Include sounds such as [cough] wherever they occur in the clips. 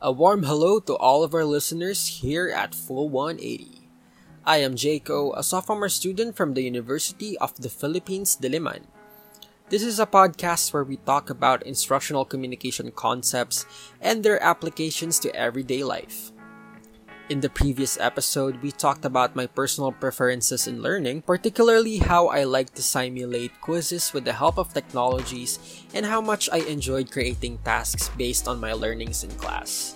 A warm hello to all of our listeners here at Full 180. I am Jaco, a sophomore student from the University of the Philippines, Diliman. This is a podcast where we talk about instructional communication concepts and their applications to everyday life. In the previous episode, we talked about my personal preferences in learning, particularly how I like to simulate quizzes with the help of technologies and how much I enjoyed creating tasks based on my learnings in class.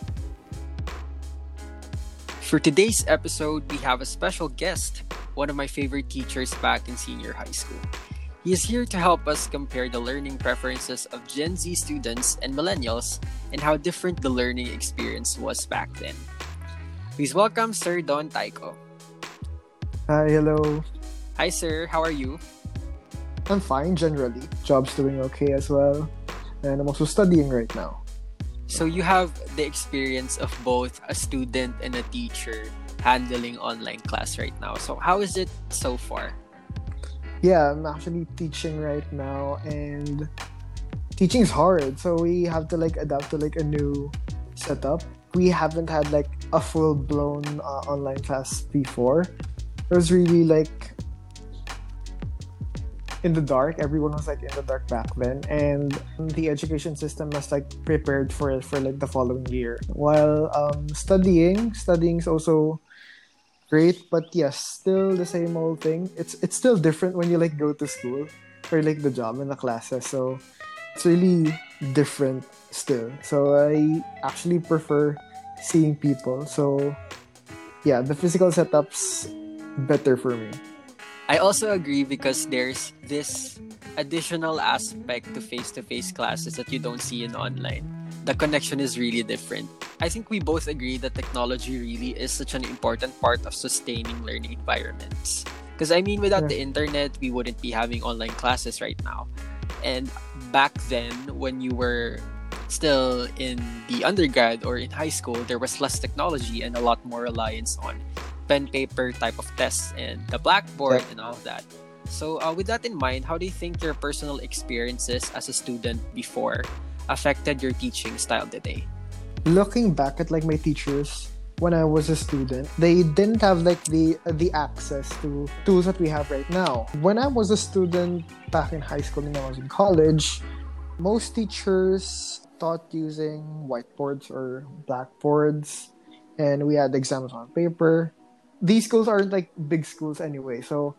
For today's episode, we have a special guest, one of my favorite teachers back in senior high school. He is here to help us compare the learning preferences of Gen Z students and millennials and how different the learning experience was back then. Please welcome Sir Don Taiko. Hi, hello. Hi, sir. How are you? I'm fine generally. Job's doing okay as well. And I'm also studying right now. So you have the experience of both a student and a teacher handling online class right now. So how is it so far? Yeah, I'm actually teaching right now and teaching is hard. So we have to like adapt to like a new setup. We haven't had like a full blown uh, online class before. It was really like in the dark. Everyone was like in the dark back then, and the education system was like prepared for it for like the following year. While um, studying, studying is also great, but yes, still the same old thing. It's it's still different when you like go to school or like the job and the classes. So it's really different still. So I actually prefer seeing people. So yeah, the physical setup's better for me. I also agree because there's this additional aspect to face-to-face classes that you don't see in online. The connection is really different. I think we both agree that technology really is such an important part of sustaining learning environments. Because I mean, without yeah. the internet, we wouldn't be having online classes right now. And back then, when you were still in the undergrad or in high school, there was less technology and a lot more reliance on pen paper type of tests and the blackboard yeah. and all of that. So, uh, with that in mind, how do you think your personal experiences as a student before affected your teaching style today? Looking back at like my teachers when I was a student, they didn't have like the the access to tools that we have right now. When I was a student back in high school and I was in college, most teachers taught using whiteboards or blackboards, and we had exams on paper. These schools aren't like big schools anyway, so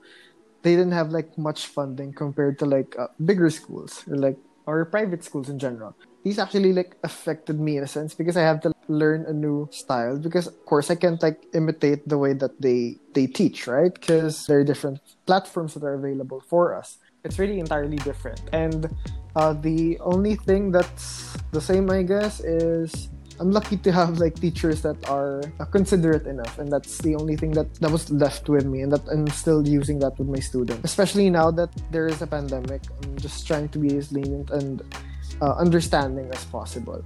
they didn't have like much funding compared to like uh, bigger schools or like or private schools in general. These actually like affected me in a sense because I have to learn a new style because of course I can't like imitate the way that they they teach, right? Because there are different platforms that are available for us. It's really entirely different. And uh, the only thing that's the same, I guess, is I'm lucky to have like teachers that are uh, considerate enough, and that's the only thing that that was left with me, and that I'm still using that with my students. Especially now that there is a pandemic, I'm just trying to be as lenient and uh, understanding as possible.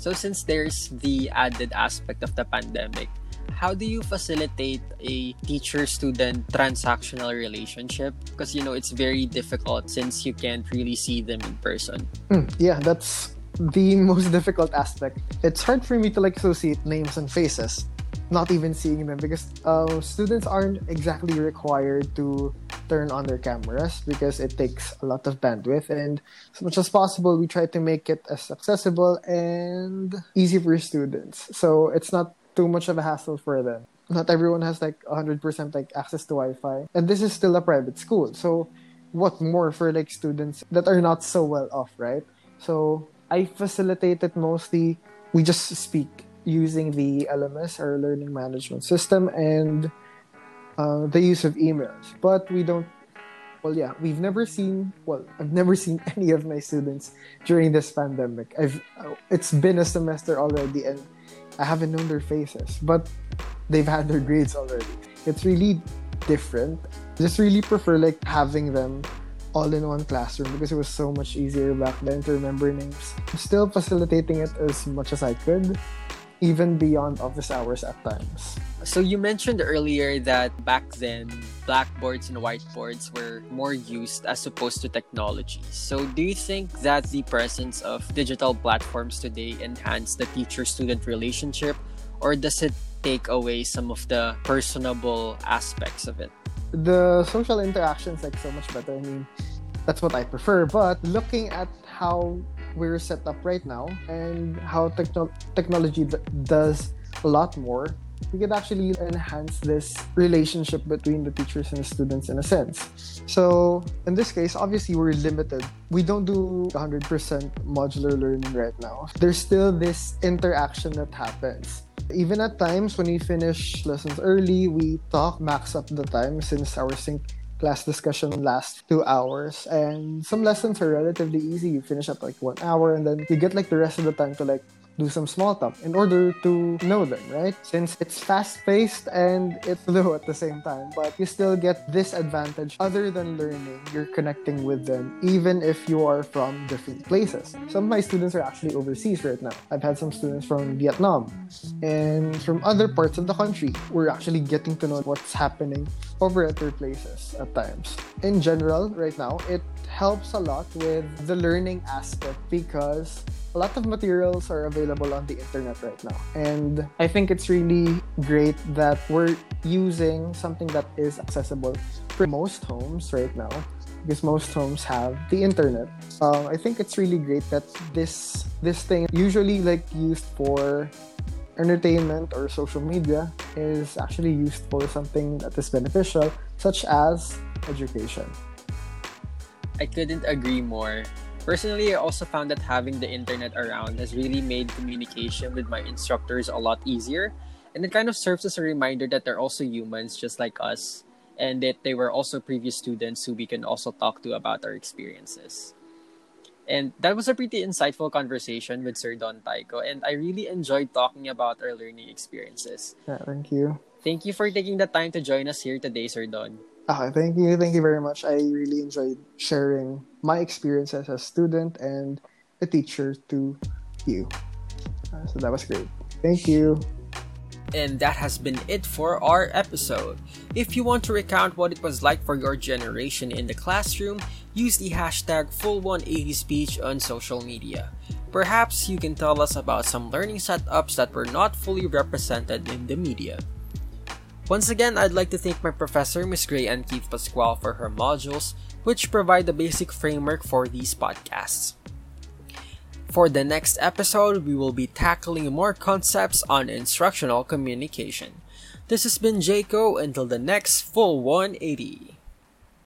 So, since there's the added aspect of the pandemic, how do you facilitate a teacher student transactional relationship? Because you know it's very difficult since you can't really see them in person. Mm, yeah that's the [laughs] most difficult aspect. It's hard for me to like associate names and faces not even seeing them because uh, students aren't exactly required to turn on their cameras because it takes a lot of bandwidth and as much as possible we try to make it as accessible and easy for students so it's not too much of a hassle for them. Not everyone has like 100% like access to Wi-Fi, and this is still a private school. So, what more for like students that are not so well off, right? So, I facilitate it mostly. We just speak using the LMS, our learning management system, and uh, the use of emails. But we don't well yeah we've never seen well i've never seen [laughs] any of my students during this pandemic i've it's been a semester already and I haven't known their faces, but they've had their grades already. It's really different. I just really prefer like having them all in one classroom because it was so much easier back then to remember names. I'm still facilitating it as much as I could, even beyond office hours at times. So you mentioned earlier that back then blackboards and whiteboards were more used as opposed to technology. So do you think that the presence of digital platforms today enhance the teacher-student relationship or does it take away some of the personable aspects of it? The social interactions like so much better. I mean, that's what I prefer, but looking at how we're set up right now and how techno- technology does a lot more we could actually enhance this relationship between the teachers and the students in a sense. So, in this case, obviously, we're limited. We don't do 100% modular learning right now. There's still this interaction that happens. Even at times when we finish lessons early, we talk, max up the time since our sync class discussion lasts two hours. And some lessons are relatively easy. You finish up like one hour and then you get like the rest of the time to like do some small talk in order to know them, right? Since it's fast paced and it's [laughs] slow at the same time, but you still get this advantage other than learning, you're connecting with them even if you are from different places. Some of my students are actually overseas right now. I've had some students from Vietnam and from other parts of the country. We're actually getting to know what's happening over at their places at times. In general, right now, it helps a lot with the learning aspect because a lot of materials are available on the internet right now. And I think it's really great that we're using something that is accessible for most homes right now because most homes have the internet. Um, I think it's really great that this this thing usually like used for entertainment or social media is actually used for something that is beneficial, such as education. I couldn't agree more. Personally, I also found that having the internet around has really made communication with my instructors a lot easier. And it kind of serves as a reminder that they're also humans just like us, and that they were also previous students who we can also talk to about our experiences. And that was a pretty insightful conversation with Sir Don Taiko, and I really enjoyed talking about our learning experiences. Yeah, thank you. Thank you for taking the time to join us here today, Sir Don. Okay, thank you. Thank you very much. I really enjoyed sharing my experience as a student and a teacher to you. Uh, so that was great. Thank you. And that has been it for our episode. If you want to recount what it was like for your generation in the classroom, use the hashtag Full180Speech on social media. Perhaps you can tell us about some learning setups that were not fully represented in the media. Once again, I'd like to thank my professor, Ms. Gray and Keith Pasquale, for her modules, which provide the basic framework for these podcasts. For the next episode, we will be tackling more concepts on instructional communication. This has been Jaco until the next full 180.